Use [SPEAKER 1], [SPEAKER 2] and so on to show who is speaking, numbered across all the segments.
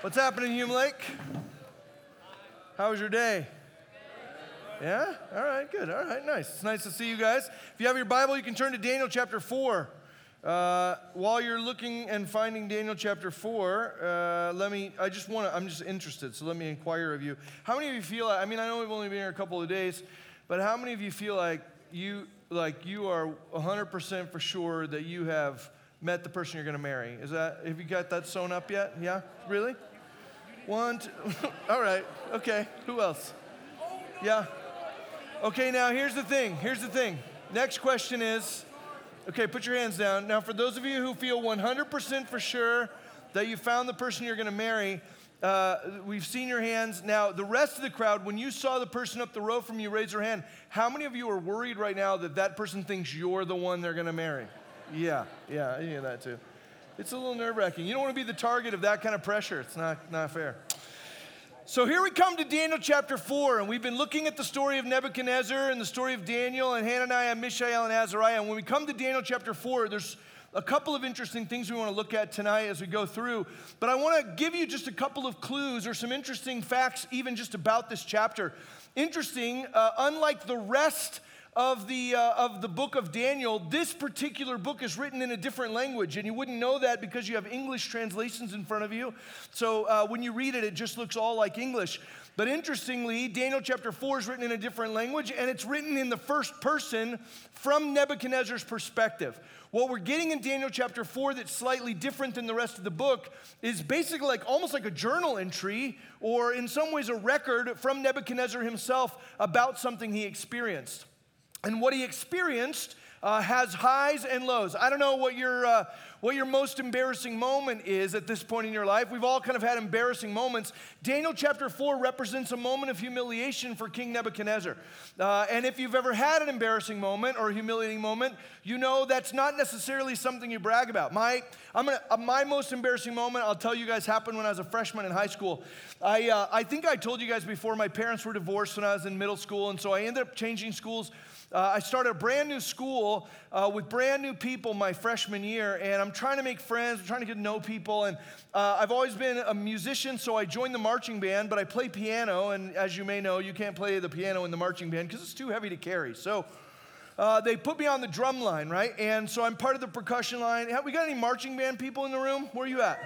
[SPEAKER 1] What's happening, Hume Lake? How was your day? Yeah? All right, good. All right, nice. It's nice to see you guys. If you have your Bible, you can turn to Daniel chapter 4. Uh, while you're looking and finding Daniel chapter 4, uh, let me, I just want to, I'm just interested, so let me inquire of you. How many of you feel, I mean, I know we've only been here a couple of days, but how many of you feel like you, like you are 100% for sure that you have met the person you're going to marry? Is that, have you got that sewn up yet? Yeah? Really? One, two, all right, okay. Who else? Yeah? Okay, now here's the thing. Here's the thing. Next question is okay, put your hands down. Now, for those of you who feel 100% for sure that you found the person you're going to marry, uh, we've seen your hands. Now, the rest of the crowd, when you saw the person up the row from you raise their hand, how many of you are worried right now that that person thinks you're the one they're going to marry? Yeah, yeah, I hear that too. It's a little nerve wracking. You don't want to be the target of that kind of pressure. It's not, not fair. So here we come to Daniel chapter 4, and we've been looking at the story of Nebuchadnezzar and the story of Daniel and Hananiah, Mishael, and Azariah. And when we come to Daniel chapter 4, there's a couple of interesting things we want to look at tonight as we go through. But I want to give you just a couple of clues or some interesting facts, even just about this chapter. Interesting, uh, unlike the rest of the, uh, of the book of Daniel, this particular book is written in a different language. And you wouldn't know that because you have English translations in front of you. So uh, when you read it, it just looks all like English. But interestingly, Daniel chapter 4 is written in a different language, and it's written in the first person from Nebuchadnezzar's perspective. What we're getting in Daniel chapter 4 that's slightly different than the rest of the book is basically like almost like a journal entry, or in some ways a record from Nebuchadnezzar himself about something he experienced. And what he experienced uh, has highs and lows. I don't know what your, uh, what your most embarrassing moment is at this point in your life. We've all kind of had embarrassing moments. Daniel chapter 4 represents a moment of humiliation for King Nebuchadnezzar. Uh, and if you've ever had an embarrassing moment or a humiliating moment, you know that's not necessarily something you brag about. My, I'm gonna, uh, my most embarrassing moment, I'll tell you guys, happened when I was a freshman in high school. I, uh, I think I told you guys before, my parents were divorced when I was in middle school, and so I ended up changing schools uh, I started a brand new school uh, with brand new people my freshman year, and I'm trying to make friends, I'm trying to get to know people. And uh, I've always been a musician, so I joined the marching band, but I play piano. And as you may know, you can't play the piano in the marching band because it's too heavy to carry. So uh, they put me on the drum line, right? And so I'm part of the percussion line. Have we got any marching band people in the room? Where are you at?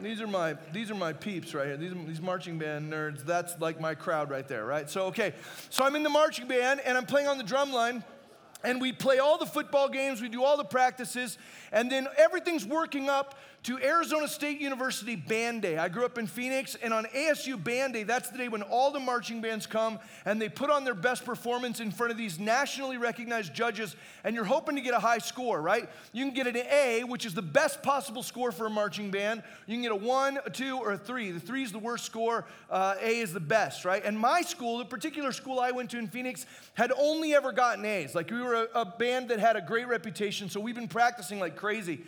[SPEAKER 1] These are my these are my peeps right here. These these marching band nerds. That's like my crowd right there, right? So okay, so I'm in the marching band and I'm playing on the drum line. And we play all the football games, we do all the practices, and then everything's working up to Arizona State University Band Day. I grew up in Phoenix, and on ASU Band Day, that's the day when all the marching bands come and they put on their best performance in front of these nationally recognized judges, and you're hoping to get a high score, right? You can get an A, which is the best possible score for a marching band. You can get a one, a two, or a three. The three is the worst score, uh, A is the best, right? And my school, the particular school I went to in Phoenix, had only ever gotten A's. Like we were a, a band that had a great reputation, so we've been practicing like crazy.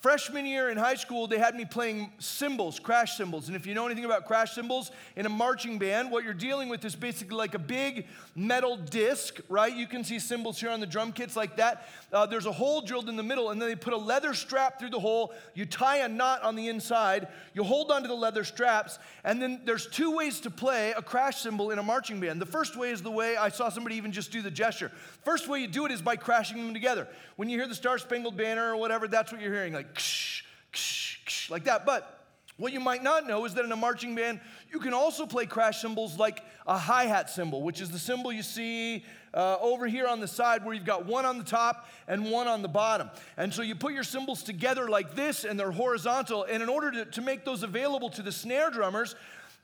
[SPEAKER 1] Freshman year in high school, they had me playing cymbals, crash cymbals. And if you know anything about crash cymbals in a marching band, what you're dealing with is basically like a big metal disc, right? You can see cymbals here on the drum kits like that. Uh, there's a hole drilled in the middle, and then they put a leather strap through the hole. You tie a knot on the inside, you hold onto the leather straps, and then there's two ways to play a crash cymbal in a marching band. The first way is the way I saw somebody even just do the gesture. First way you do it is by crashing them together. When you hear the Star Spangled Banner or whatever, that's what you're hearing, like ksh, ksh, ksh, like that. But what you might not know is that in a marching band, you can also play crash cymbals like a hi hat cymbal, which is the cymbal you see uh, over here on the side where you've got one on the top and one on the bottom. And so you put your cymbals together like this and they're horizontal. And in order to, to make those available to the snare drummers,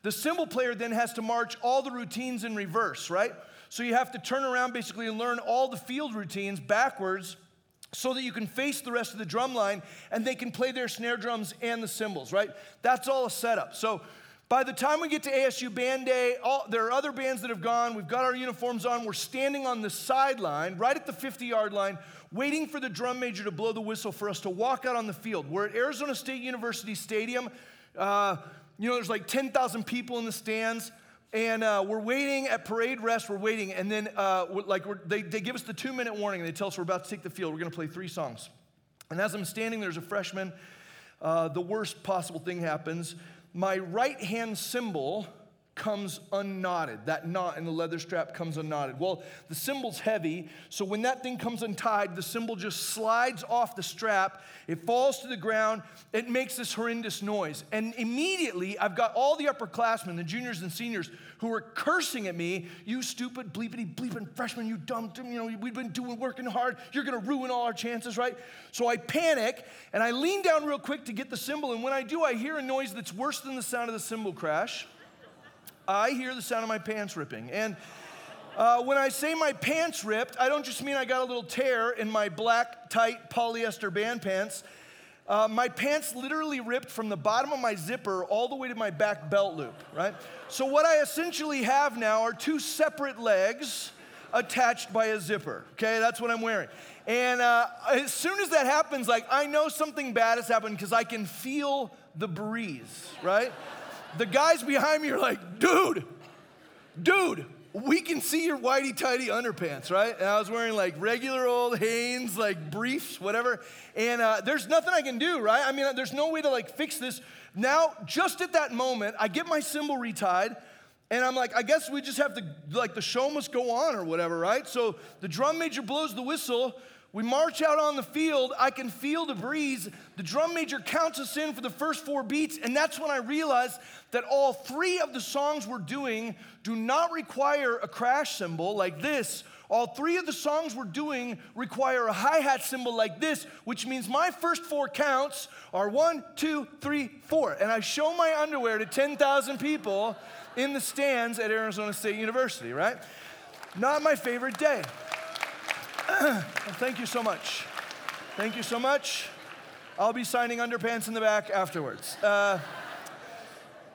[SPEAKER 1] the cymbal player then has to march all the routines in reverse, right? So you have to turn around basically and learn all the field routines backwards so that you can face the rest of the drum line and they can play their snare drums and the cymbals, right? That's all a setup. So by the time we get to ASU Band Day, all, there are other bands that have gone. We've got our uniforms on. We're standing on the sideline, right at the 50 yard line, waiting for the drum major to blow the whistle for us to walk out on the field. We're at Arizona State University Stadium. Uh, you know, there's like 10,000 people in the stands and uh, we're waiting at parade rest. We're waiting, and then uh, we're, like we're, they, they give us the two minute warning. They tell us we're about to take the field. We're going to play three songs. And as I'm standing, there's a freshman uh, the worst possible thing happens. My right hand cymbal comes unknotted. That knot in the leather strap comes unknotted. Well, the cymbal's heavy, so when that thing comes untied, the cymbal just slides off the strap. It falls to the ground. It makes this horrendous noise. And immediately, I've got all the upperclassmen, the juniors and seniors, who are cursing at me. You stupid, bleepity, bleeping freshman, you dumb, you know, we've been doing, working hard. You're going to ruin all our chances, right? So I panic, and I lean down real quick to get the cymbal. And when I do, I hear a noise that's worse than the sound of the cymbal crash. I hear the sound of my pants ripping. And uh, when I say my pants ripped, I don't just mean I got a little tear in my black, tight polyester band pants. Uh, my pants literally ripped from the bottom of my zipper all the way to my back belt loop, right? So, what I essentially have now are two separate legs attached by a zipper, okay? That's what I'm wearing. And uh, as soon as that happens, like, I know something bad has happened because I can feel the breeze, right? The guys behind me are like, dude, dude, we can see your whitey tighty underpants, right? And I was wearing like regular old Hanes, like briefs, whatever. And uh, there's nothing I can do, right? I mean, there's no way to like fix this. Now, just at that moment, I get my cymbal retied. And I'm like, I guess we just have to, like, the show must go on or whatever, right? So the drum major blows the whistle. We march out on the field. I can feel the breeze. The drum major counts us in for the first four beats. And that's when I realized that all three of the songs we're doing do not require a crash cymbal like this. All three of the songs we're doing require a hi hat cymbal like this, which means my first four counts are one, two, three, four. And I show my underwear to 10,000 people in the stands at Arizona State University, right? Not my favorite day. thank you so much. Thank you so much. I'll be signing underpants in the back afterwards. Uh,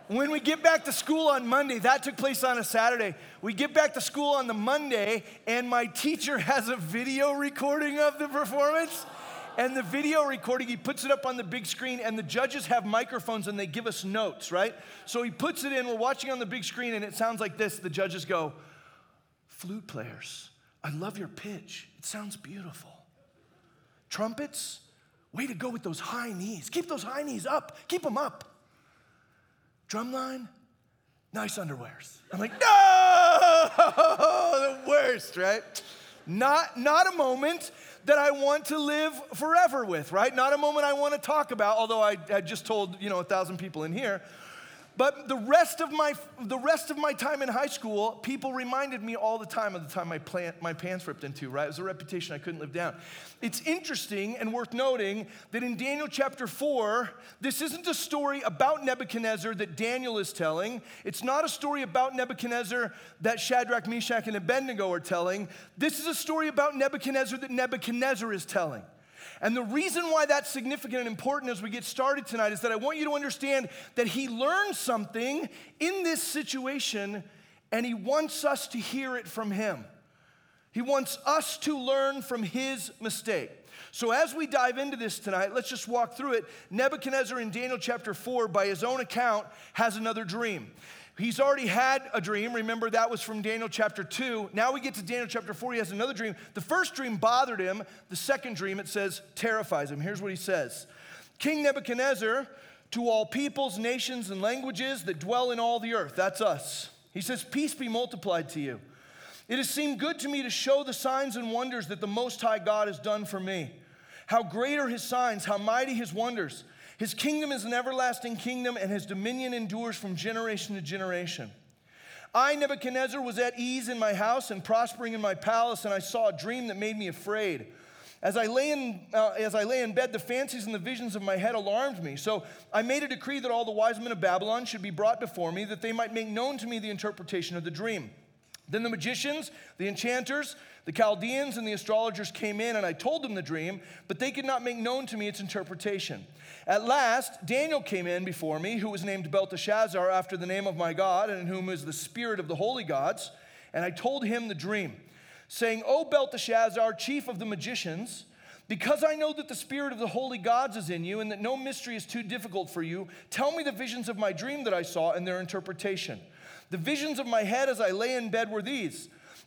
[SPEAKER 1] when we get back to school on Monday, that took place on a Saturday. We get back to school on the Monday, and my teacher has a video recording of the performance. And the video recording, he puts it up on the big screen, and the judges have microphones and they give us notes, right? So he puts it in, we're watching on the big screen, and it sounds like this. The judges go, Flute players, I love your pitch. It sounds beautiful. Trumpets, way to go with those high knees. Keep those high knees up, keep them up. Drumline, nice underwears. I'm like, no, the worst, right? Not, not a moment that I want to live forever with, right? Not a moment I want to talk about, although I, I just told, you know, a thousand people in here. But the rest of my the rest of my time in high school, people reminded me all the time of the time my plant, my pants ripped into. Right, it was a reputation I couldn't live down. It's interesting and worth noting that in Daniel chapter four, this isn't a story about Nebuchadnezzar that Daniel is telling. It's not a story about Nebuchadnezzar that Shadrach, Meshach, and Abednego are telling. This is a story about Nebuchadnezzar that Nebuchadnezzar is telling. And the reason why that's significant and important as we get started tonight is that I want you to understand that he learned something in this situation and he wants us to hear it from him. He wants us to learn from his mistake. So, as we dive into this tonight, let's just walk through it. Nebuchadnezzar in Daniel chapter 4, by his own account, has another dream. He's already had a dream. Remember, that was from Daniel chapter 2. Now we get to Daniel chapter 4. He has another dream. The first dream bothered him. The second dream, it says, terrifies him. Here's what he says King Nebuchadnezzar, to all peoples, nations, and languages that dwell in all the earth, that's us. He says, Peace be multiplied to you. It has seemed good to me to show the signs and wonders that the Most High God has done for me. How great are his signs, how mighty his wonders. His kingdom is an everlasting kingdom, and his dominion endures from generation to generation. I, Nebuchadnezzar, was at ease in my house and prospering in my palace, and I saw a dream that made me afraid. As I, lay in, uh, as I lay in bed, the fancies and the visions of my head alarmed me. So I made a decree that all the wise men of Babylon should be brought before me, that they might make known to me the interpretation of the dream. Then the magicians, the enchanters, the Chaldeans, and the astrologers came in, and I told them the dream, but they could not make known to me its interpretation. At last, Daniel came in before me, who was named Belteshazzar after the name of my God, and in whom is the spirit of the holy gods. And I told him the dream, saying, O Belteshazzar, chief of the magicians, because I know that the spirit of the holy gods is in you, and that no mystery is too difficult for you, tell me the visions of my dream that I saw and their interpretation. The visions of my head as I lay in bed were these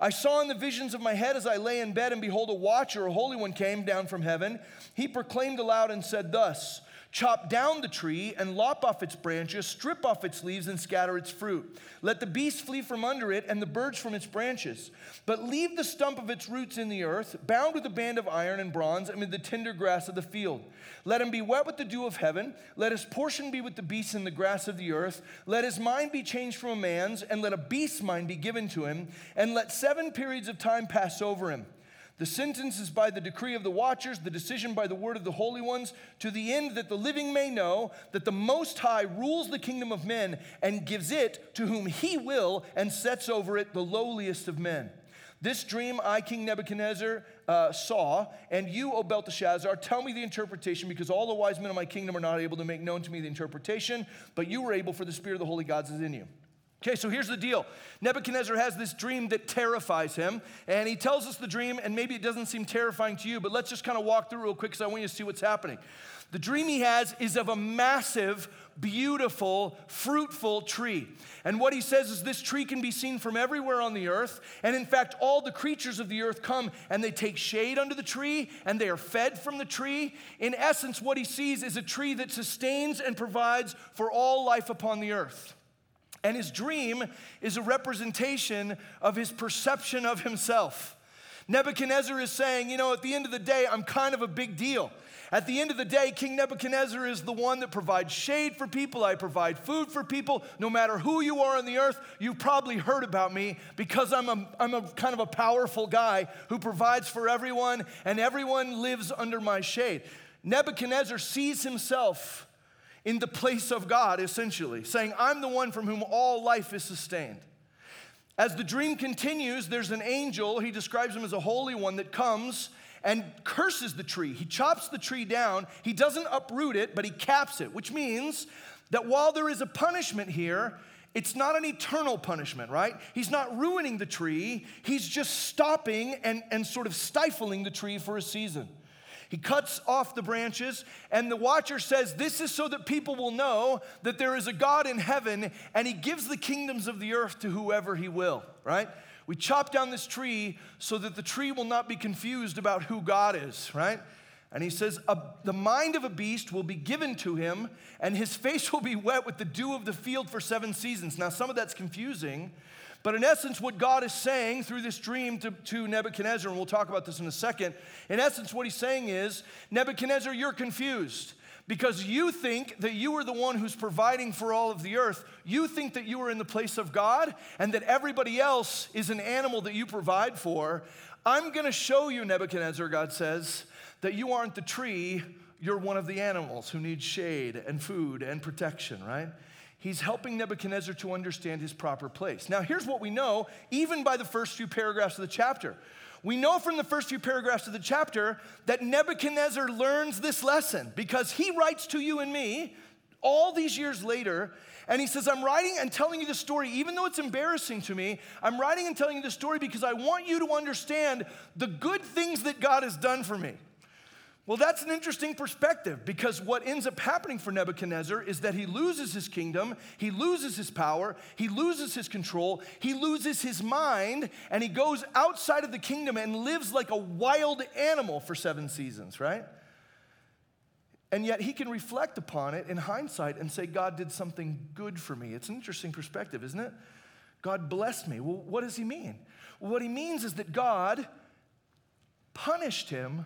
[SPEAKER 1] I saw in the visions of my head as I lay in bed, and behold, a watcher, a holy one, came down from heaven. He proclaimed aloud and said, Thus, Chop down the tree and lop off its branches, strip off its leaves and scatter its fruit. Let the beasts flee from under it and the birds from its branches. But leave the stump of its roots in the earth, bound with a band of iron and bronze amid the tender grass of the field. Let him be wet with the dew of heaven. Let his portion be with the beasts in the grass of the earth. Let his mind be changed from a man's, and let a beast's mind be given to him. And let seven periods of time pass over him. The sentence is by the decree of the watchers, the decision by the word of the holy ones, to the end that the living may know that the Most High rules the kingdom of men and gives it to whom he will and sets over it the lowliest of men. This dream I, King Nebuchadnezzar, uh, saw, and you, O Belteshazzar, tell me the interpretation, because all the wise men of my kingdom are not able to make known to me the interpretation, but you were able, for the Spirit of the holy gods is in you. Okay, so here's the deal. Nebuchadnezzar has this dream that terrifies him, and he tells us the dream, and maybe it doesn't seem terrifying to you, but let's just kind of walk through real quick because I want you to see what's happening. The dream he has is of a massive, beautiful, fruitful tree. And what he says is this tree can be seen from everywhere on the earth. And in fact, all the creatures of the earth come and they take shade under the tree and they are fed from the tree. In essence, what he sees is a tree that sustains and provides for all life upon the earth. And his dream is a representation of his perception of himself. Nebuchadnezzar is saying, you know, at the end of the day, I'm kind of a big deal. At the end of the day, King Nebuchadnezzar is the one that provides shade for people. I provide food for people. No matter who you are on the earth, you've probably heard about me because I'm a, I'm a kind of a powerful guy who provides for everyone, and everyone lives under my shade. Nebuchadnezzar sees himself in the place of God, essentially, saying, I'm the one from whom all life is sustained. As the dream continues, there's an angel, he describes him as a holy one, that comes and curses the tree. He chops the tree down. He doesn't uproot it, but he caps it, which means that while there is a punishment here, it's not an eternal punishment, right? He's not ruining the tree, he's just stopping and, and sort of stifling the tree for a season. He cuts off the branches, and the watcher says, This is so that people will know that there is a God in heaven, and he gives the kingdoms of the earth to whoever he will, right? We chop down this tree so that the tree will not be confused about who God is, right? And he says, The mind of a beast will be given to him, and his face will be wet with the dew of the field for seven seasons. Now, some of that's confusing but in essence, what God is saying through this dream to, to, Nebuchadnezzar, and we'll talk about this in a second, in essence, what he's saying is Nebuchadnezzar, you're confused because you think that you are the one who's providing for all of the earth. You think that you are in the place of God and that everybody else is an animal that you provide for. I'm going to show you, Nebuchadnezzar, God says, that you aren't the tree, you're one of the animals who needs shade and food and protection, right? He's helping Nebuchadnezzar to understand his proper place. Now, here's what we know, even by the first few paragraphs of the chapter. We know from the first few paragraphs of the chapter that Nebuchadnezzar learns this lesson because he writes to you and me all these years later, and he says, I'm writing and telling you the story, even though it's embarrassing to me, I'm writing and telling you the story because I want you to understand the good things that God has done for me. Well, that's an interesting perspective because what ends up happening for Nebuchadnezzar is that he loses his kingdom, he loses his power, he loses his control, he loses his mind, and he goes outside of the kingdom and lives like a wild animal for seven seasons, right? And yet he can reflect upon it in hindsight and say, God did something good for me. It's an interesting perspective, isn't it? God blessed me. Well, what does he mean? What he means is that God punished him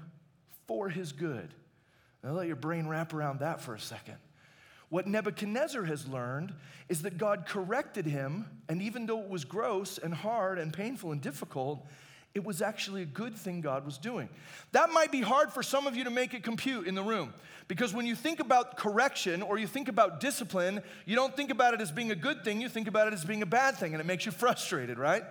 [SPEAKER 1] for his good. Now let your brain wrap around that for a second. What Nebuchadnezzar has learned is that God corrected him, and even though it was gross and hard and painful and difficult, it was actually a good thing God was doing. That might be hard for some of you to make it compute in the room because when you think about correction or you think about discipline, you don't think about it as being a good thing, you think about it as being a bad thing, and it makes you frustrated, right?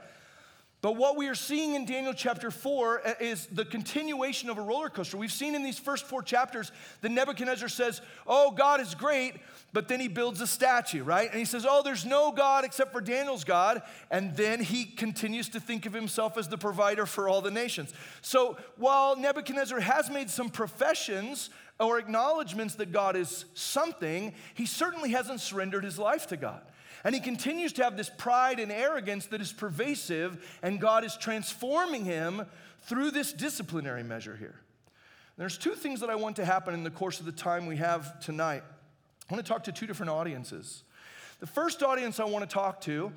[SPEAKER 1] But what we are seeing in Daniel chapter 4 uh, is the continuation of a roller coaster. We've seen in these first four chapters that Nebuchadnezzar says, Oh, God is great, but then he builds a statue, right? And he says, Oh, there's no God except for Daniel's God. And then he continues to think of himself as the provider for all the nations. So while Nebuchadnezzar has made some professions, or acknowledgments that God is something, he certainly hasn't surrendered his life to God. And he continues to have this pride and arrogance that is pervasive, and God is transforming him through this disciplinary measure here. There's two things that I want to happen in the course of the time we have tonight. I want to talk to two different audiences. The first audience I want to talk to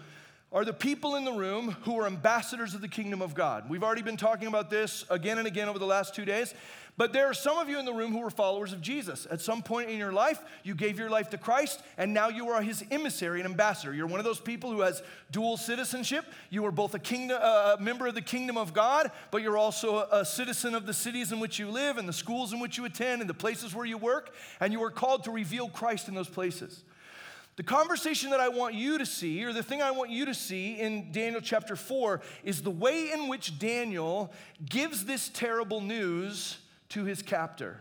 [SPEAKER 1] are the people in the room who are ambassadors of the kingdom of God. We've already been talking about this again and again over the last two days. But there are some of you in the room who are followers of Jesus. At some point in your life, you gave your life to Christ, and now you are his emissary and ambassador. You're one of those people who has dual citizenship. You are both a kingdom, uh, member of the kingdom of God, but you're also a, a citizen of the cities in which you live, and the schools in which you attend, and the places where you work, and you are called to reveal Christ in those places. The conversation that I want you to see, or the thing I want you to see in Daniel chapter 4, is the way in which Daniel gives this terrible news to his captor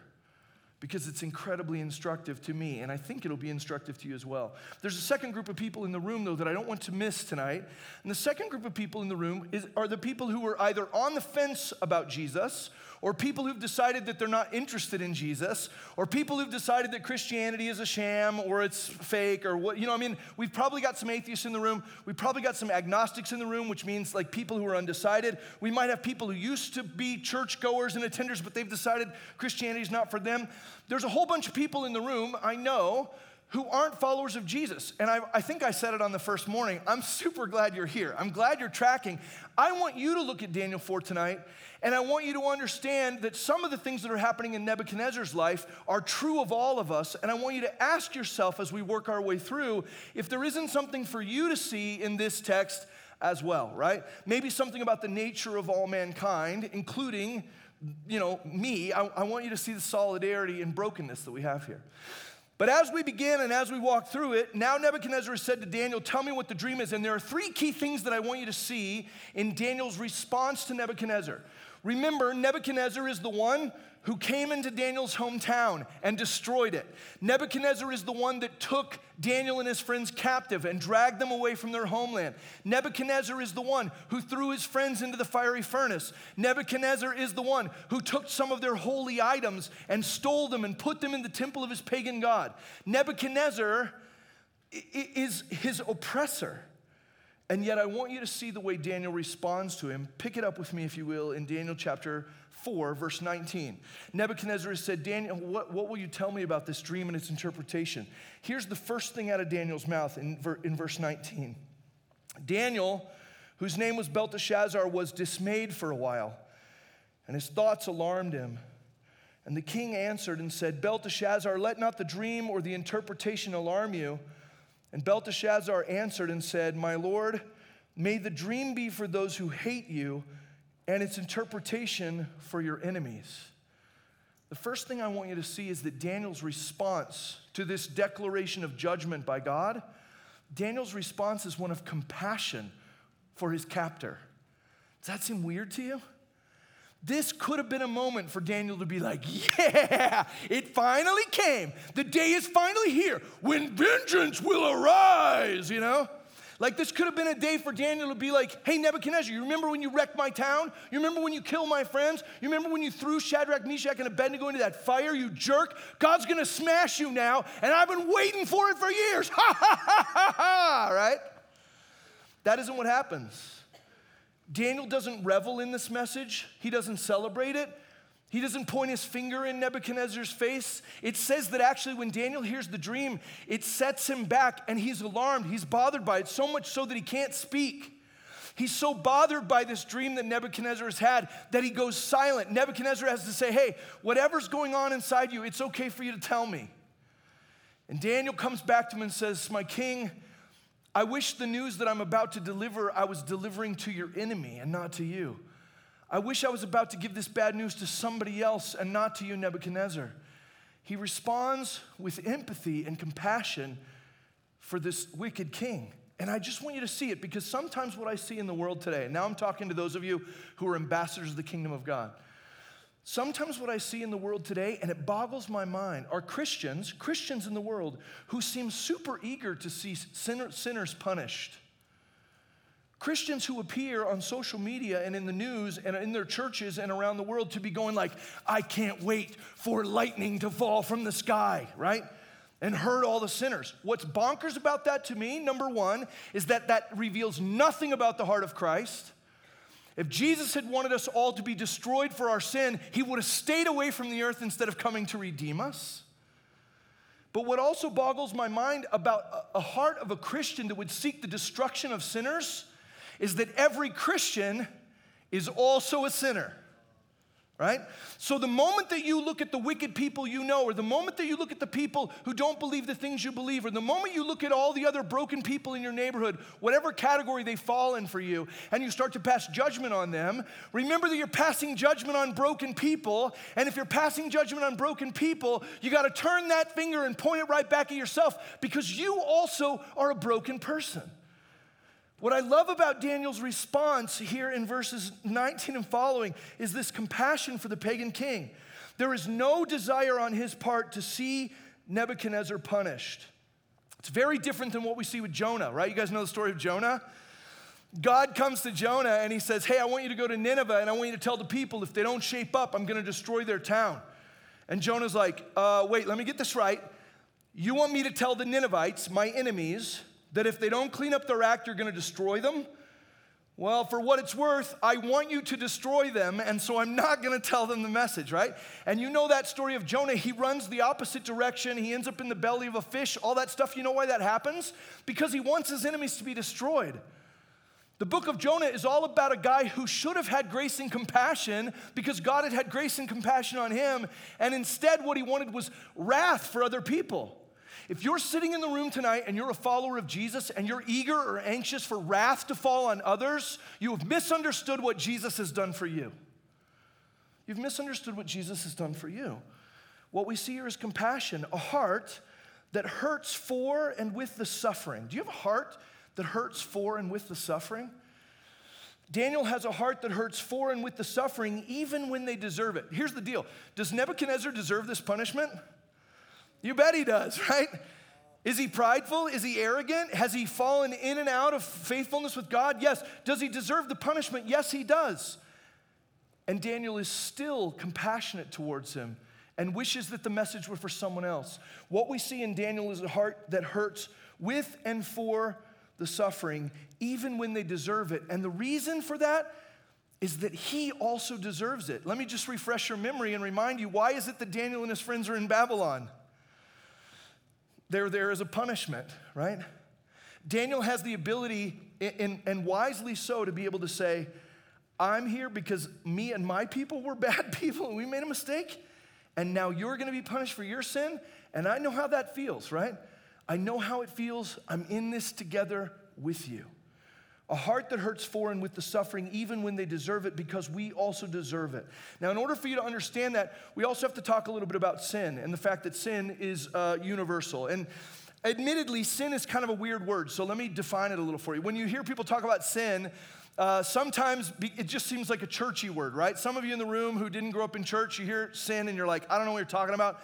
[SPEAKER 1] because it's incredibly instructive to me, and I think it'll be instructive to you as well. There's a second group of people in the room, though, that I don't want to miss tonight. And the second group of people in the room is, are the people who are either on the fence about Jesus or people who've decided that they're not interested in Jesus, or people who've decided that Christianity is a sham or it's fake or what, you know, I mean, we've probably got some atheists in the room. We've probably got some agnostics in the room, which means like people who are undecided. We might have people who used to be churchgoers and attenders, but they've decided Christianity is not for them. There's a whole bunch of people in the room, I know, who aren't followers of Jesus. And I, I, think I said it on the first morning. I'm super glad you're here. I'm glad you're tracking. I want you to look at Daniel 4 tonight, and I want you to understand that some of the things that are happening in Nebuchadnezzar's life are true of all of us. And I want you to ask yourself as we work our way through if there isn't something for you to see in this text as well, right? Maybe something about the nature of all mankind, including, you know, me. I, I want you to see the solidarity and brokenness that we have here. But as we begin and as we walk through it, now Nebuchadnezzar said to Daniel, Tell me what the dream is. And there are three key things that I want you to see in Daniel's response to Nebuchadnezzar. Remember, Nebuchadnezzar is the one who came into Daniel's hometown and destroyed it. Nebuchadnezzar is the one that took Daniel and his friends captive and dragged them away from their homeland. Nebuchadnezzar is the one who threw his friends into the fiery furnace. Nebuchadnezzar is the one who took some of their holy items and stole them and put them in the temple of his pagan god. Nebuchadnezzar is his oppressor. And yet, I want you to see the way Daniel responds to him. Pick it up with me, if you will, in Daniel chapter 4, verse 19. Nebuchadnezzar said, Daniel, what, what will you tell me about this dream and its interpretation? Here's the first thing out of Daniel's mouth in, in verse 19. Daniel, whose name was Belteshazzar, was dismayed for a while, and his thoughts alarmed him. And the king answered and said, Belteshazzar, let not the dream or the interpretation alarm you. And Belteshazzar answered and said, My Lord, may the dream be for those who hate you, and its interpretation for your enemies. The first thing I want you to see is that Daniel's response to this declaration of judgment by God, Daniel's response is one of compassion for his captor. Does that seem weird to you? This could have been a moment for Daniel to be like, Yeah, it finally came. The day is finally here when vengeance will arise, you know? Like, this could have been a day for Daniel to be like, Hey, Nebuchadnezzar, you remember when you wrecked my town? You remember when you killed my friends? You remember when you threw Shadrach, Meshach, and Abednego into that fire, you jerk? God's gonna smash you now, and I've been waiting for it for years. Ha ha ha ha ha, right? That isn't what happens. Daniel doesn't revel in this message, he doesn't celebrate it. He doesn't point his finger in Nebuchadnezzar's face. It says that actually, when Daniel hears the dream, it sets him back and he's alarmed. He's bothered by it, so much so that he can't speak. He's so bothered by this dream that Nebuchadnezzar has had that he goes silent. Nebuchadnezzar has to say, Hey, whatever's going on inside you, it's okay for you to tell me. And Daniel comes back to him and says, My king, I wish the news that I'm about to deliver, I was delivering to your enemy and not to you. I wish I was about to give this bad news to somebody else and not to you, Nebuchadnezzar. He responds with empathy and compassion for this wicked king. And I just want you to see it because sometimes what I see in the world today, now I'm talking to those of you who are ambassadors of the kingdom of God. Sometimes what I see in the world today, and it boggles my mind, are Christians, Christians in the world, who seem super eager to see sinner, sinners punished. Christians who appear on social media and in the news and in their churches and around the world to be going like, I can't wait for lightning to fall from the sky, right? and hurt all the sinners. What's bonkers about that to me, number one, is that that reveals nothing about the heart of Christ. If Jesus had wanted us all to be destroyed for our sin, he would have stayed away from the earth instead of coming to redeem us. But what also boggles my mind about a heart of a Christian that would seek the destruction of sinners is that every Christian is also a sinner right? So the moment that you look at the wicked people you know, or the moment that you look at the people who don't believe the things you believe, or the moment you look at all the other broken people in your neighborhood, whatever category they fall in for you, and you start to pass judgment on them, remember that you're passing judgment on broken people. And if you're passing judgment on broken people, you got to turn that finger and point it right back at yourself because you also are a broken person. What I love about Daniel's response here in verses 19 and following is this compassion for the pagan king. There is no desire on his part to see Nebuchadnezzar punished. It's very different than what we see with Jonah, right? You guys know the story of Jonah? God comes to Jonah and he says, Hey, I want you to go to Nineveh and I want you to tell the people if they don't shape up, I'm going to destroy their town. And Jonah's like, uh, Wait, let me get this right. You want me to tell the Ninevites, my enemies, that if they don't clean up their act, you're going to destroy them? Well, for what it's worth, I want you to destroy them, and so I'm not going to tell them the message, right? And you know that story of Jonah. He runs the opposite direction. He ends up in the belly of a fish, all that stuff. You know why that happens? Because he wants his enemies to be destroyed. The book of Jonah is all about a guy who should have had grace and compassion because God had had grace and compassion on him, and instead, what he wanted was wrath for other people. If you're sitting in the room tonight and you're a follower of Jesus and you're eager or anxious for wrath to fall on others, you have misunderstood what Jesus has done for you. You've misunderstood what Jesus has done for you. What we see here is compassion, a heart that hurts for and with the suffering. Do you have a heart that hurts for and with the suffering? Daniel has a heart that hurts for and with the suffering, even when they deserve it. Here's the deal Does Nebuchadnezzar deserve this punishment? You bet he does, right? Is he prideful? Is he arrogant? Has he fallen in and out of faithfulness with God? Yes. Does he deserve the punishment? Yes, he does. And Daniel is still compassionate towards him and wishes that the message were for someone else. What we see in Daniel is a heart that hurts with and for the suffering, even when they deserve it. And the reason for that is that he also deserves it. Let me just refresh your memory and remind you why is it that Daniel and his friends are in Babylon? They're there as a punishment, right? Daniel has the ability, and wisely so, to be able to say, I'm here because me and my people were bad people and we made a mistake, and now you're gonna be punished for your sin, and I know how that feels, right? I know how it feels. I'm in this together with you. A heart that hurts for and with the suffering, even when they deserve it, because we also deserve it. Now, in order for you to understand that, we also have to talk a little bit about sin and the fact that sin is uh, universal. And admittedly, sin is kind of a weird word, so let me define it a little for you. When you hear people talk about sin, uh, sometimes it just seems like a churchy word, right? Some of you in the room who didn't grow up in church, you hear sin and you're like, I don't know what you're talking about.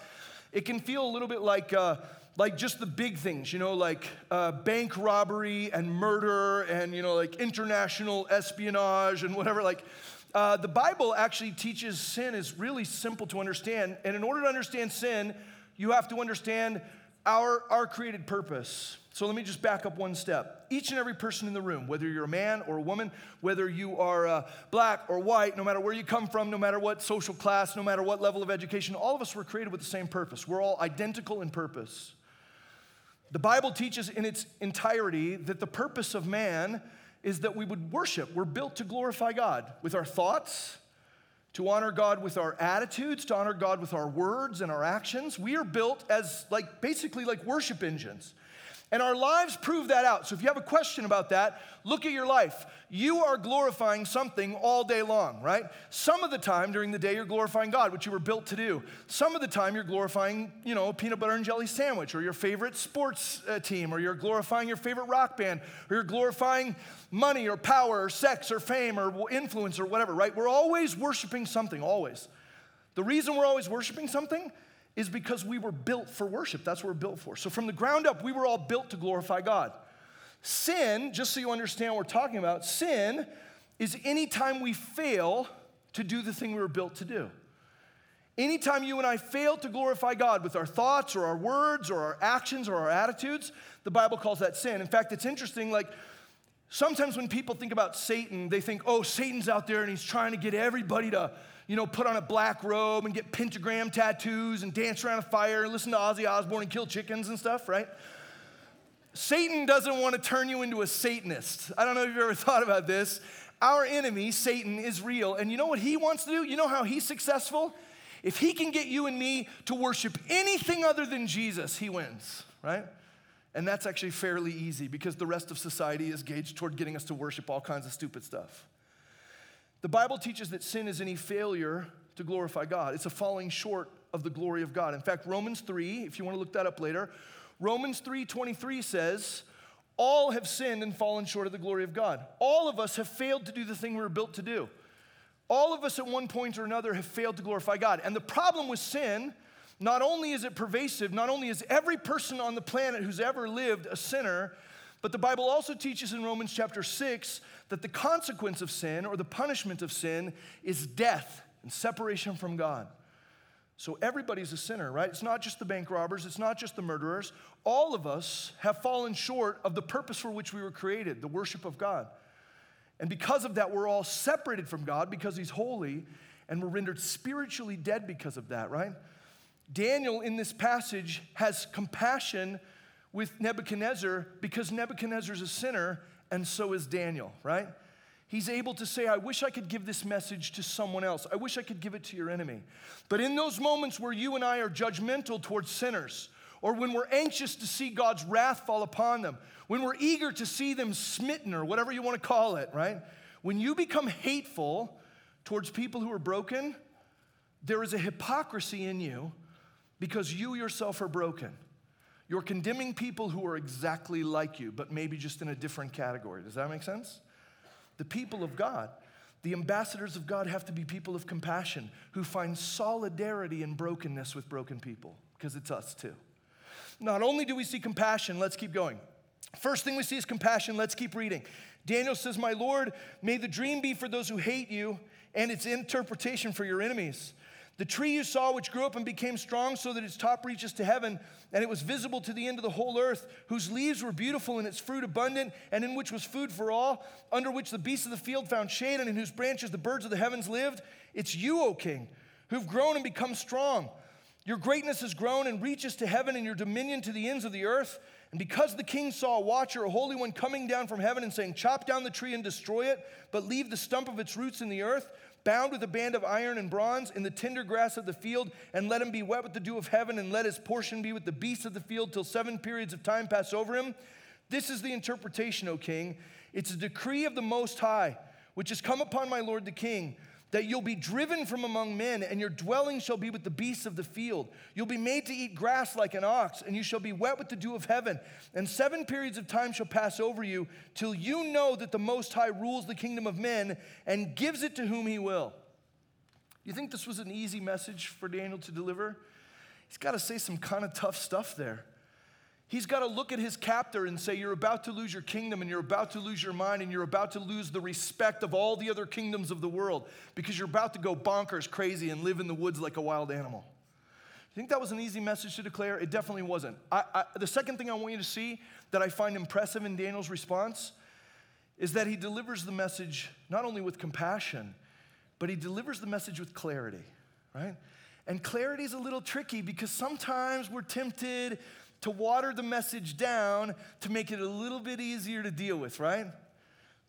[SPEAKER 1] It can feel a little bit like, uh, like just the big things, you know, like uh, bank robbery and murder and, you know, like international espionage and whatever. Like, uh, the Bible actually teaches sin is really simple to understand. And in order to understand sin, you have to understand our, our created purpose. So let me just back up one step. Each and every person in the room, whether you're a man or a woman, whether you are uh, black or white, no matter where you come from, no matter what social class, no matter what level of education, all of us were created with the same purpose. We're all identical in purpose. The Bible teaches in its entirety that the purpose of man is that we would worship. We're built to glorify God with our thoughts, to honor God with our attitudes, to honor God with our words and our actions. We are built as like basically like worship engines. And our lives prove that out. So if you have a question about that, look at your life. You are glorifying something all day long, right? Some of the time during the day, you're glorifying God, which you were built to do. Some of the time, you're glorifying, you know, a peanut butter and jelly sandwich, or your favorite sports uh, team, or you're glorifying your favorite rock band, or you're glorifying money, or power, or sex, or fame, or influence, or whatever, right? We're always worshiping something, always. The reason we're always worshiping something is because we were built for worship. That's what we're built for. So from the ground up, we were all built to glorify God. Sin, just so you understand what we're talking about, sin is anytime we fail to do the thing we were built to do. Anytime you and I fail to glorify God with our thoughts or our words or our actions or our attitudes, the Bible calls that sin. In fact, it's interesting, like sometimes when people think about Satan, they think, oh, Satan's out there and he's trying to get everybody to you know, put on a black robe and get pentagram tattoos and dance around a fire and listen to Ozzy Osbourne and kill chickens and stuff, right? Satan doesn't want to turn you into a Satanist. I don't know if you've ever thought about this. Our enemy, Satan, is real. And you know what he wants to do? You know how he's successful? If he can get you and me to worship anything other than Jesus, he wins, right? And that's actually fairly easy because the rest of society is gauged toward getting us to worship all kinds of stupid stuff. The Bible teaches that sin is any failure to glorify God. It's a falling short of the glory of God. In fact, Romans 3, if you want to look that up later, Romans 3:23 says, all have sinned and fallen short of the glory of God. All of us have failed to do the thing we were built to do. All of us at one point or another have failed to glorify God. And the problem with sin, not only is it pervasive, not only is every person on the planet who's ever lived a sinner, but the Bible also teaches in Romans chapter 6 that the consequence of sin or the punishment of sin is death and separation from God. So everybody's a sinner, right? It's not just the bank robbers, it's not just the murderers. All of us have fallen short of the purpose for which we were created, the worship of God. And because of that, we're all separated from God because He's holy, and we're rendered spiritually dead because of that, right? Daniel in this passage has compassion with Nebuchadnezzar because Nebuchadnezzar's a sinner and so is Daniel, right? He's able to say, I wish I could give this message to someone else. I wish I could give it to your enemy. But in those moments where you and I are judgmental towards sinners, or when we're anxious to see God's wrath fall upon them, when we're eager to see them smitten, or whatever you want to call it, right? When you become hateful towards people who are broken, there is a hypocrisy in you because you yourself are broken. You're condemning people who are exactly like you, but maybe just in a different category. Does that make sense? The people of God, the ambassadors of God have to be people of compassion who find solidarity in brokenness with broken people, because it's us too. Not only do we see compassion, let's keep going. First thing we see is compassion. Let's keep reading. Daniel says, My Lord, may the dream be for those who hate you and its interpretation for your enemies. The tree you saw, which grew up and became strong so that its top reaches to heaven, and it was visible to the end of the whole earth, whose leaves were beautiful and its fruit abundant, and in which was food for all, under which the beasts of the field found shade, and in whose branches the birds of the heavens lived. It's you, O king, who've grown and become strong. Your greatness has grown and reaches to heaven, and your dominion to the ends of the earth. And because the king saw a watcher, a holy one, coming down from heaven and saying, Chop down the tree and destroy it, but leave the stump of its roots in the earth, bound with a band of iron and bronze in the tender grass of the field, and let him be wet with the dew of heaven, and let his portion be with the beasts of the field till seven periods of time pass over him. This is the interpretation, O king. It's a decree of the Most High, which has come upon my Lord the king that you'll be driven from among men, and your dwelling shall be with the beasts of the field. You'll be made to eat grass like an ox, and you shall be wet with the dew of heaven. And seven periods of time shall pass over you, till you know that the Most High rules the kingdom of men and gives it to whom he will. Do you think this was an easy message for Daniel to deliver? He's got to say some kind of tough stuff there. He's got to look at his captor and say, You're about to lose your kingdom, and you're about to lose your mind, and you're about to lose the respect of all the other kingdoms of the world because you're about to go bonkers crazy and live in the woods like a wild animal. You think that was an easy message to declare? It definitely wasn't. I, I, the second thing I want you to see that I find impressive in Daniel's response is that he delivers the message not only with compassion, but he delivers the message with clarity, right? And clarity is a little tricky because sometimes we're tempted to water the message down to make it a little bit easier to deal with, right?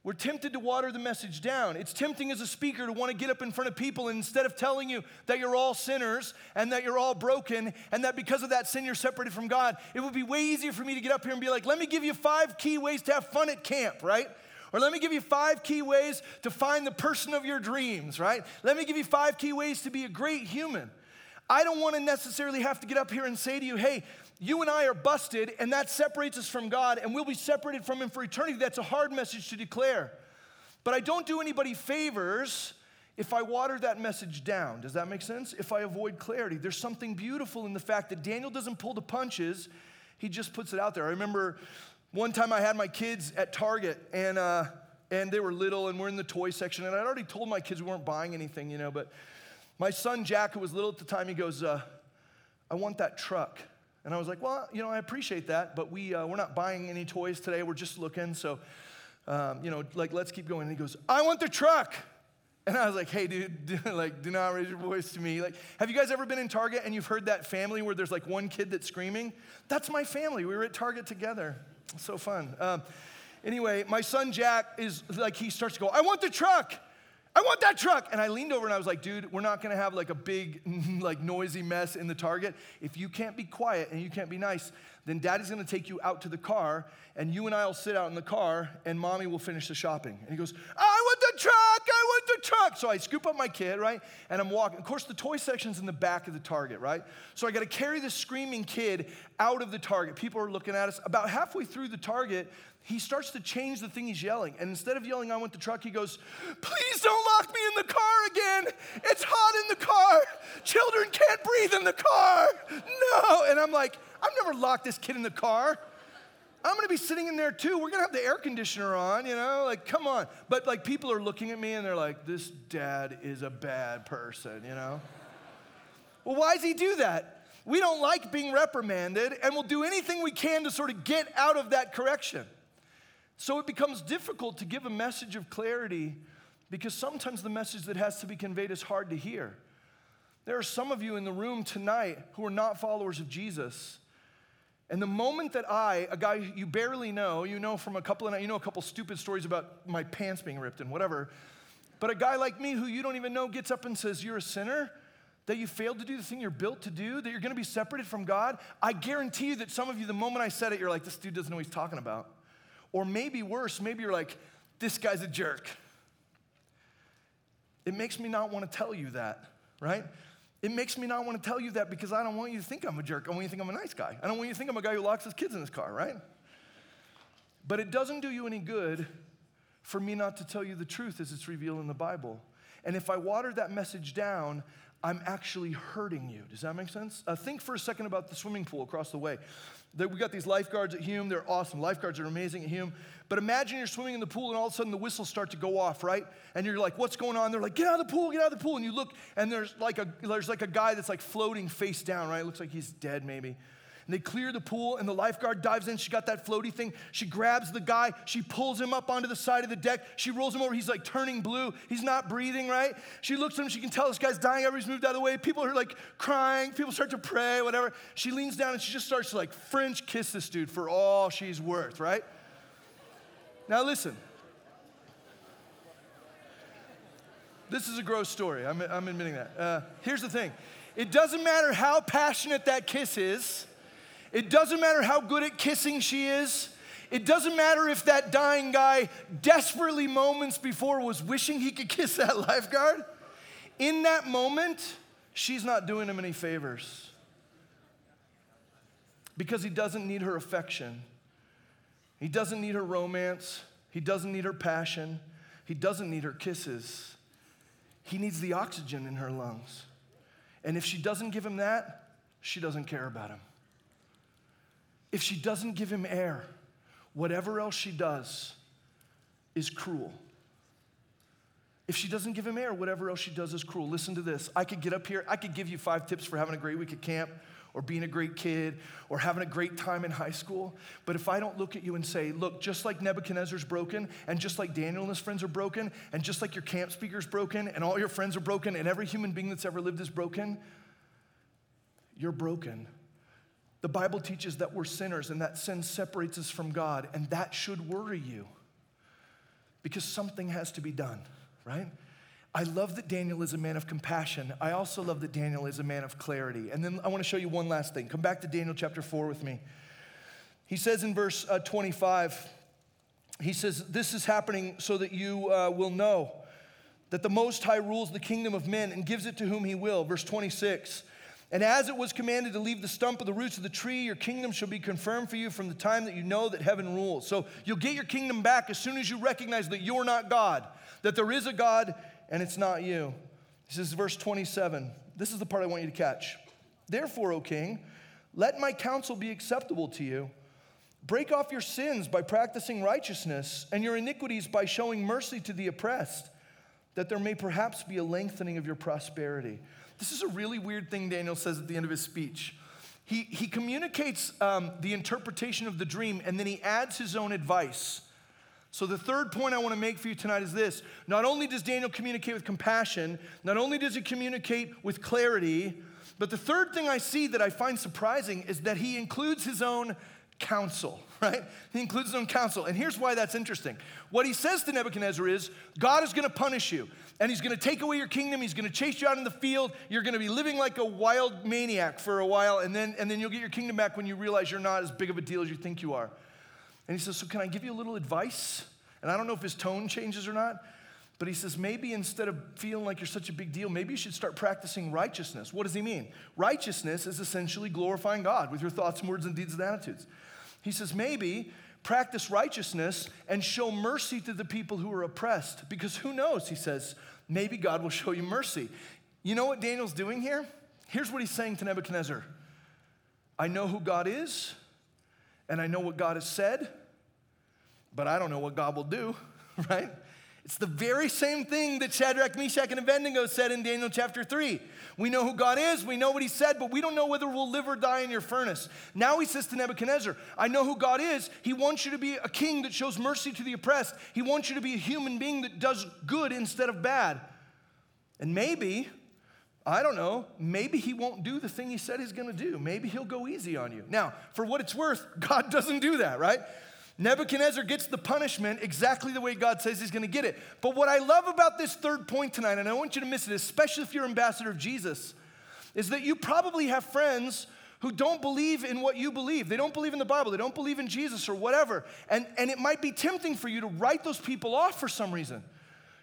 [SPEAKER 1] We're tempted to water the message down. It's tempting as a speaker to want to get up in front of people and instead of telling you that you're all sinners and that you're all broken and that because of that sin you're separated from God, it would be way easier for me to get up here and be like, let me give you five key ways to have fun at camp, right? Or let me give you five key ways to find the person of your dreams, right? Let me give you five key ways to be a great human. I don't want to necessarily have to get up here and say to you, hey, you and I are busted, and that separates us from God, and we'll be separated from Him for eternity. That's a hard message to declare. But I don't do anybody favors if I water that message down. Does that make sense? If I avoid clarity. There's something beautiful in the fact that Daniel doesn't pull the punches, he just puts it out there. I remember one time I had my kids at Target, and, uh, and they were little, and we're in the toy section, and I'd already told my kids we weren't buying anything, you know, but my son Jack, who was little at the time, he goes, uh, I want that truck. And I was like, well, you know, I appreciate that, but we, uh, we're not buying any toys today. We're just looking. So, um, you know, like, let's keep going. And he goes, I want the truck. And I was like, hey, dude, like, do not raise your voice to me. Like, have you guys ever been in Target and you've heard that family where there's like one kid that's screaming? That's my family. We were at Target together. So fun. Um, anyway, my son Jack is like, he starts to go, I want the truck. I want that truck. And I leaned over and I was like, dude, we're not gonna have like a big, like noisy mess in the Target. If you can't be quiet and you can't be nice, then daddy's gonna take you out to the car and you and I will sit out in the car and mommy will finish the shopping. And he goes, I want the truck, I want the truck. So I scoop up my kid, right? And I'm walking. Of course, the toy section's in the back of the Target, right? So I gotta carry this screaming kid out of the Target. People are looking at us. About halfway through the Target, he starts to change the thing he's yelling. And instead of yelling, I want the truck, he goes, Please don't lock me in the car again. It's hot in the car. Children can't breathe in the car. No. And I'm like, I've never locked this kid in the car. I'm gonna be sitting in there too. We're gonna have the air conditioner on, you know? Like, come on. But like, people are looking at me and they're like, This dad is a bad person, you know? well, why does he do that? We don't like being reprimanded, and we'll do anything we can to sort of get out of that correction. So it becomes difficult to give a message of clarity because sometimes the message that has to be conveyed is hard to hear. There are some of you in the room tonight who are not followers of Jesus. And the moment that I, a guy you barely know, you know from a couple of, you know a couple stupid stories about my pants being ripped and whatever, but a guy like me who you don't even know gets up and says, You're a sinner, that you failed to do the thing you're built to do, that you're gonna be separated from God, I guarantee you that some of you, the moment I said it, you're like, This dude doesn't know what he's talking about. Or maybe worse, maybe you're like, this guy's a jerk. It makes me not want to tell you that, right? It makes me not want to tell you that because I don't want you to think I'm a jerk. I want you to think I'm a nice guy. I don't want you to think I'm a guy who locks his kids in his car, right? But it doesn't do you any good for me not to tell you the truth as it's revealed in the Bible. And if I water that message down, I'm actually hurting you. Does that make sense? Uh, think for a second about the swimming pool across the way. We got these lifeguards at Hume. They're awesome. Lifeguards are amazing at Hume. But imagine you're swimming in the pool and all of a sudden the whistles start to go off, right? And you're like, what's going on? They're like, get out of the pool, get out of the pool. And you look and there's like a, there's like a guy that's like floating face down, right? It looks like he's dead maybe. And they clear the pool, and the lifeguard dives in. She got that floaty thing. She grabs the guy. She pulls him up onto the side of the deck. She rolls him over. He's like turning blue. He's not breathing, right? She looks at him. She can tell this guy's dying. Everybody's moved out of the way. People are like crying. People start to pray, whatever. She leans down and she just starts to like French kiss this dude for all she's worth, right? Now, listen. This is a gross story. I'm, I'm admitting that. Uh, here's the thing it doesn't matter how passionate that kiss is. It doesn't matter how good at kissing she is. It doesn't matter if that dying guy desperately moments before was wishing he could kiss that lifeguard. In that moment, she's not doing him any favors because he doesn't need her affection. He doesn't need her romance. He doesn't need her passion. He doesn't need her kisses. He needs the oxygen in her lungs. And if she doesn't give him that, she doesn't care about him. If she doesn't give him air, whatever else she does is cruel. If she doesn't give him air, whatever else she does is cruel. Listen to this. I could get up here, I could give you five tips for having a great week at camp or being a great kid or having a great time in high school. But if I don't look at you and say, look, just like Nebuchadnezzar's broken, and just like Daniel and his friends are broken, and just like your camp speaker's broken, and all your friends are broken, and every human being that's ever lived is broken, you're broken. The Bible teaches that we're sinners and that sin separates us from God, and that should worry you. because something has to be done, right? I love that Daniel is a man of compassion. I also love that Daniel is a man of clarity. And then I want to show you one last thing. Come back to Daniel chapter 4 with me. He says in verse uh, 25, he says, This is happening so that you uh, will know that the Most High rules the kingdom of men and gives it to whom he will. Verse 26. And as it was commanded to leave the stump of the roots of the tree, your kingdom shall be confirmed for you from the time that you know that heaven rules. So you'll get your kingdom back as soon as you recognize that you're not God, that there is a God and it's not you. This is verse 27. This is the part I want you to catch. Therefore, O king, let my counsel be acceptable to you. Break off your sins by practicing righteousness, and your iniquities by showing mercy to the oppressed, that there may perhaps be a lengthening of your prosperity. This is a really weird thing Daniel says at the end of his speech. He, he communicates um, the interpretation of the dream, and then he adds his own advice. So, the third point I want to make for you tonight is this not only does Daniel communicate with compassion, not only does he communicate with clarity, but the third thing I see that I find surprising is that he includes his own counsel, right? He includes his own counsel. And here's why that's interesting. What he says to Nebuchadnezzar is God is going to punish you, and he's going to take away your kingdom. He's going to chase you out in the field. You're going to be living like a wild maniac for a while, and then, and then you'll get your kingdom back when you realize you're not as big of a deal as you think you are. And he says, So can I give you a little advice? And I don't know if his tone changes or not. But he says, maybe instead of feeling like you're such a big deal, maybe you should start practicing righteousness. What does he mean? Righteousness is essentially glorifying God with your thoughts and words and deeds and attitudes. He says, maybe practice righteousness and show mercy to the people who are oppressed. Because who knows, he says, maybe God will show you mercy. You know what Daniel's doing here? Here's what he's saying to Nebuchadnezzar I know who God is, and I know what God has said, but I don't know what God will do, right? It's the very same thing that Shadrach, Meshach, and Abednego said in Daniel chapter 3. We know who God is, we know what He said, but we don't know whether we'll live or die in your furnace. Now He says to Nebuchadnezzar, I know who God is. He wants you to be a king that shows mercy to the oppressed, He wants you to be a human being that does good instead of bad. And maybe, I don't know, maybe He won't do the thing He said He's gonna do. Maybe He'll go easy on you. Now, for what it's worth, God doesn't do that, right? Nebuchadnezzar gets the punishment exactly the way God says he's gonna get it. But what I love about this third point tonight, and I want you to miss it, especially if you're ambassador of Jesus, is that you probably have friends who don't believe in what you believe. They don't believe in the Bible, they don't believe in Jesus or whatever. And, and it might be tempting for you to write those people off for some reason.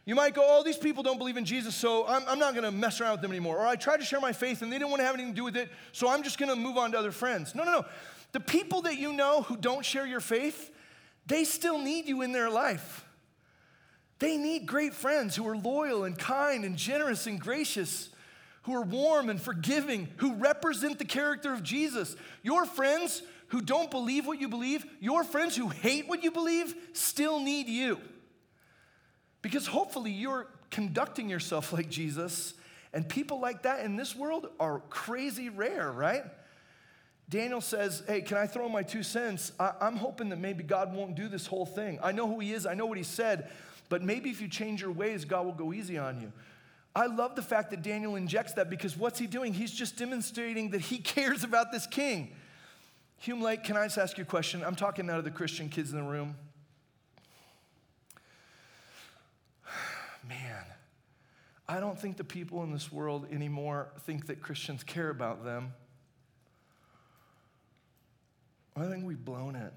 [SPEAKER 1] You might go, oh, these people don't believe in Jesus, so I'm, I'm not gonna mess around with them anymore. Or I tried to share my faith and they didn't wanna have anything to do with it, so I'm just gonna move on to other friends. No, no, no. The people that you know who don't share your faith, they still need you in their life. They need great friends who are loyal and kind and generous and gracious, who are warm and forgiving, who represent the character of Jesus. Your friends who don't believe what you believe, your friends who hate what you believe, still need you. Because hopefully you're conducting yourself like Jesus, and people like that in this world are crazy rare, right? Daniel says, Hey, can I throw my two cents? I- am hoping that maybe God won't do this whole thing. I know who He is, I know what He said, but maybe if you change your ways, God will go easy on you. I love the fact that Daniel injects that because what's he doing? He's just demonstrating that he cares about this king. Hume Lake, can I just ask you a question? I'm talking now to the Christian kids in the room. Man, I don't think the people in this world anymore think that Christians care about them. I think we've blown it.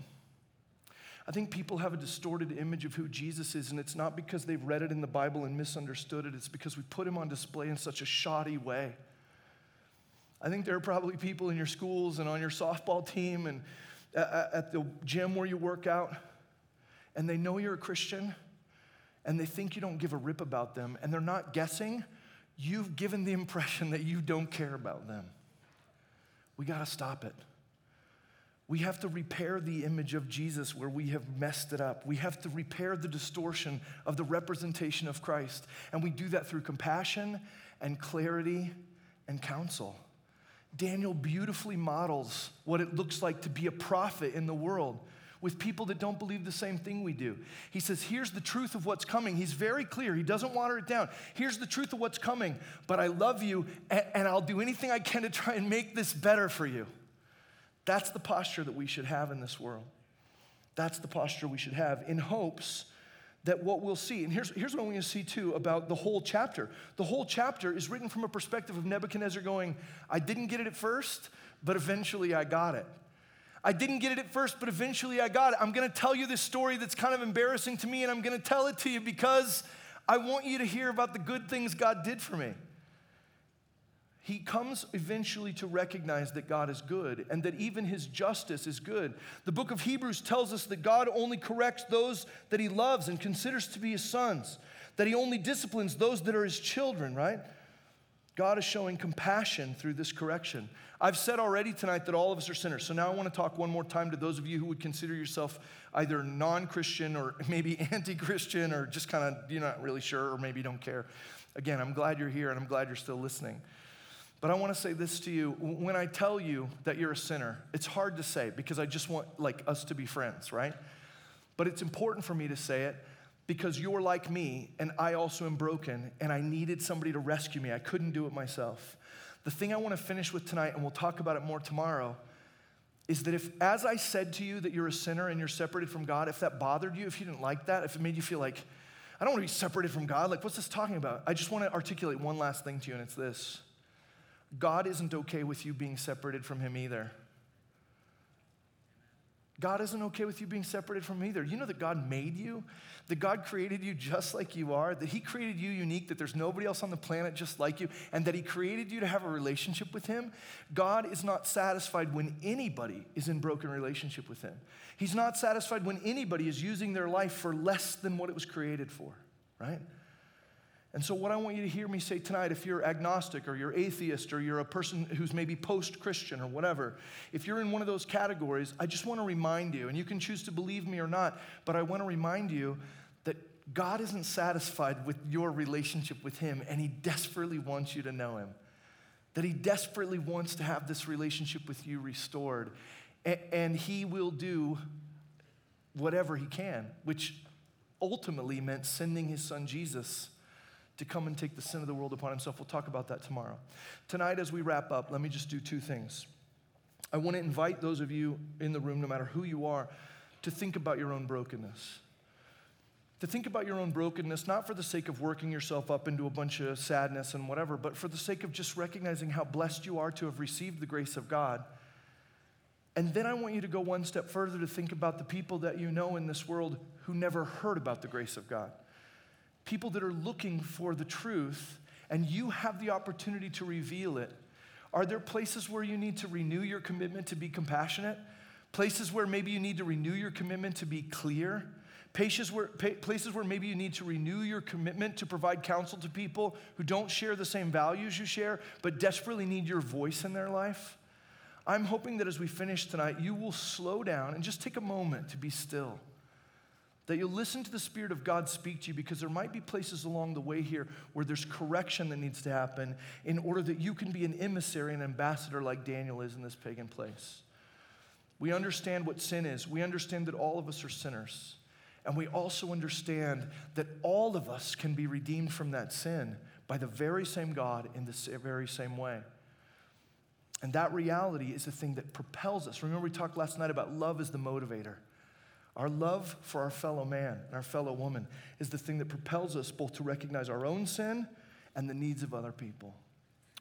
[SPEAKER 1] I think people have a distorted image of who Jesus is, and it's not because they've read it in the Bible and misunderstood it, it's because we put him on display in such a shoddy way. I think there are probably people in your schools and on your softball team and at the gym where you work out, and they know you're a Christian, and they think you don't give a rip about them, and they're not guessing. You've given the impression that you don't care about them. We got to stop it. We have to repair the image of Jesus where we have messed it up. We have to repair the distortion of the representation of Christ. And we do that through compassion and clarity and counsel. Daniel beautifully models what it looks like to be a prophet in the world with people that don't believe the same thing we do. He says, Here's the truth of what's coming. He's very clear. He doesn't water it down. Here's the truth of what's coming, but I love you, and, I'll do anything I can to try and make this better for you. That's the posture that we should have in this world. That's the posture we should have in hopes that what we'll see, and here's, here's what I want you to see too about the whole chapter. The whole chapter is written from a perspective of Nebuchadnezzar going, I didn't get it at first, but eventually I got it. I didn't get it at first, but eventually I got it. I'm gonna tell you this story that's kind of embarrassing to me, and I'm gonna tell it to you because I want you to hear about the good things God did for me he comes eventually to recognize that God is good and that even his justice is good. The book of Hebrews tells us that God only corrects those that he loves and considers to be his sons, that he only disciplines those that are his children, right? God is showing compassion through this correction. I've said already tonight that all of us are sinners. So now I want to talk one more time to those of you who would consider yourself either non Christian or maybe anti Christian or just kind of, you're not really sure or maybe don't care. Again, I'm glad you're here and I'm glad you're still listening. But I want to say this to you. When I tell you that you're a sinner, it's hard to say because I just want like us to be friends, right? But it's important for me to say it because you're like me and I also am broken and I needed somebody to rescue me. I couldn't do it myself. The thing I want to finish with tonight, and we'll talk about it more tomorrow, is that if, as I said to you, that you're a sinner and you're separated from God, if that bothered you, if you didn't like that, if it made you feel like, I don't want to be separated from God, like, what's this talking about? I just want to articulate one last thing to you, and it's this God isn't okay with you being separated from Him either. God isn't okay with you being separated from either. You know that God made you, that God created you just like you are, that He created you unique, that there's nobody else on the planet just like you, and that He created you to have a relationship with Him. God is not satisfied when anybody is in broken relationship with Him. He's not satisfied when anybody is using their life for less than what it was created for, right? And so, what I want you to hear me say tonight, if you're agnostic or you're atheist or you're a person who's maybe post Christian or whatever, if you're in one of those categories, I just want to remind you, and you can choose to believe me or not, but I want to remind you that God isn't satisfied with your relationship with Him, and He desperately wants you to know Him. That He desperately wants to have this relationship with you restored. And He will do whatever He can, which ultimately meant sending His Son Jesus to come and take the sin of the world upon himself. We'll talk about that tomorrow. Tonight, as we wrap up, let me just do two things. I want to invite those of you in the room, no matter who you are, to think about your own brokenness. To think about your own brokenness, not for the sake of working yourself up into a bunch of sadness and whatever, but for the sake of just recognizing how blessed you are to have received the grace of God. And then I want you to go one step further to think about the people that you know in this world who never heard about the grace of God people that are looking for the truth, and you have the opportunity to reveal it. Are there places where you need to renew your commitment to be compassionate? Places where maybe you need to renew your commitment to be clear? Places where, places where maybe you need to renew your commitment to provide counsel to people who don't share the same values you share, but desperately need your voice in their life? I'm hoping that as we finish tonight, you will slow down and just take a moment to be still that you'll listen to the Spirit of God speak to you because there might be places along the way here where there's correction that needs to happen in order that you can be an emissary and ambassador like Daniel is in this pagan place. We understand what sin is, we understand that all of us are sinners. And we also understand that all of us can be redeemed from that sin by the very same God in the very same way. And that reality is the thing that propels us. Remember, we talked last night about love as the motivator. Our love for our fellow man and our fellow woman is the thing that propels us both to recognize our own sin and the needs of other people.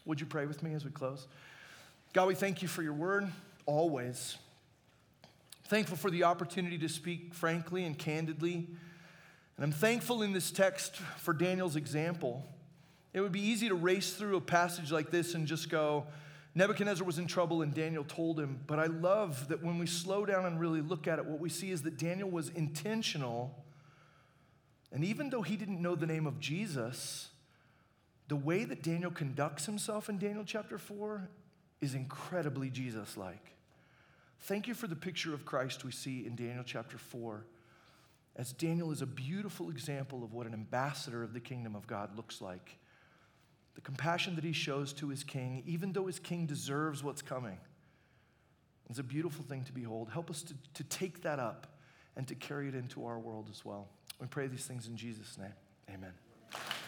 [SPEAKER 1] Would you pray with me as we close? God, we thank you for your word always. Thankful for the opportunity to speak frankly and candidly. And I'm thankful in this text for Daniel's example. It would be easy to race through a passage like this and just go, Nebuchadnezzar was in trouble and Daniel told him. But I love that when we slow down and really look at it, what we see is that Daniel was intentional. And even though he didn't know the name of Jesus, the way that Daniel conducts himself in Daniel chapter 4 is incredibly Jesus like. Thank you for the picture of Christ we see in Daniel chapter 4, as Daniel is a beautiful example of what an ambassador of the kingdom of God looks like the compassion that he shows to his king, even though his king deserves what's coming. is a beautiful thing to behold. Help us to, to take that up and to carry it into our world as well. We pray these things in Jesus' name. Amen.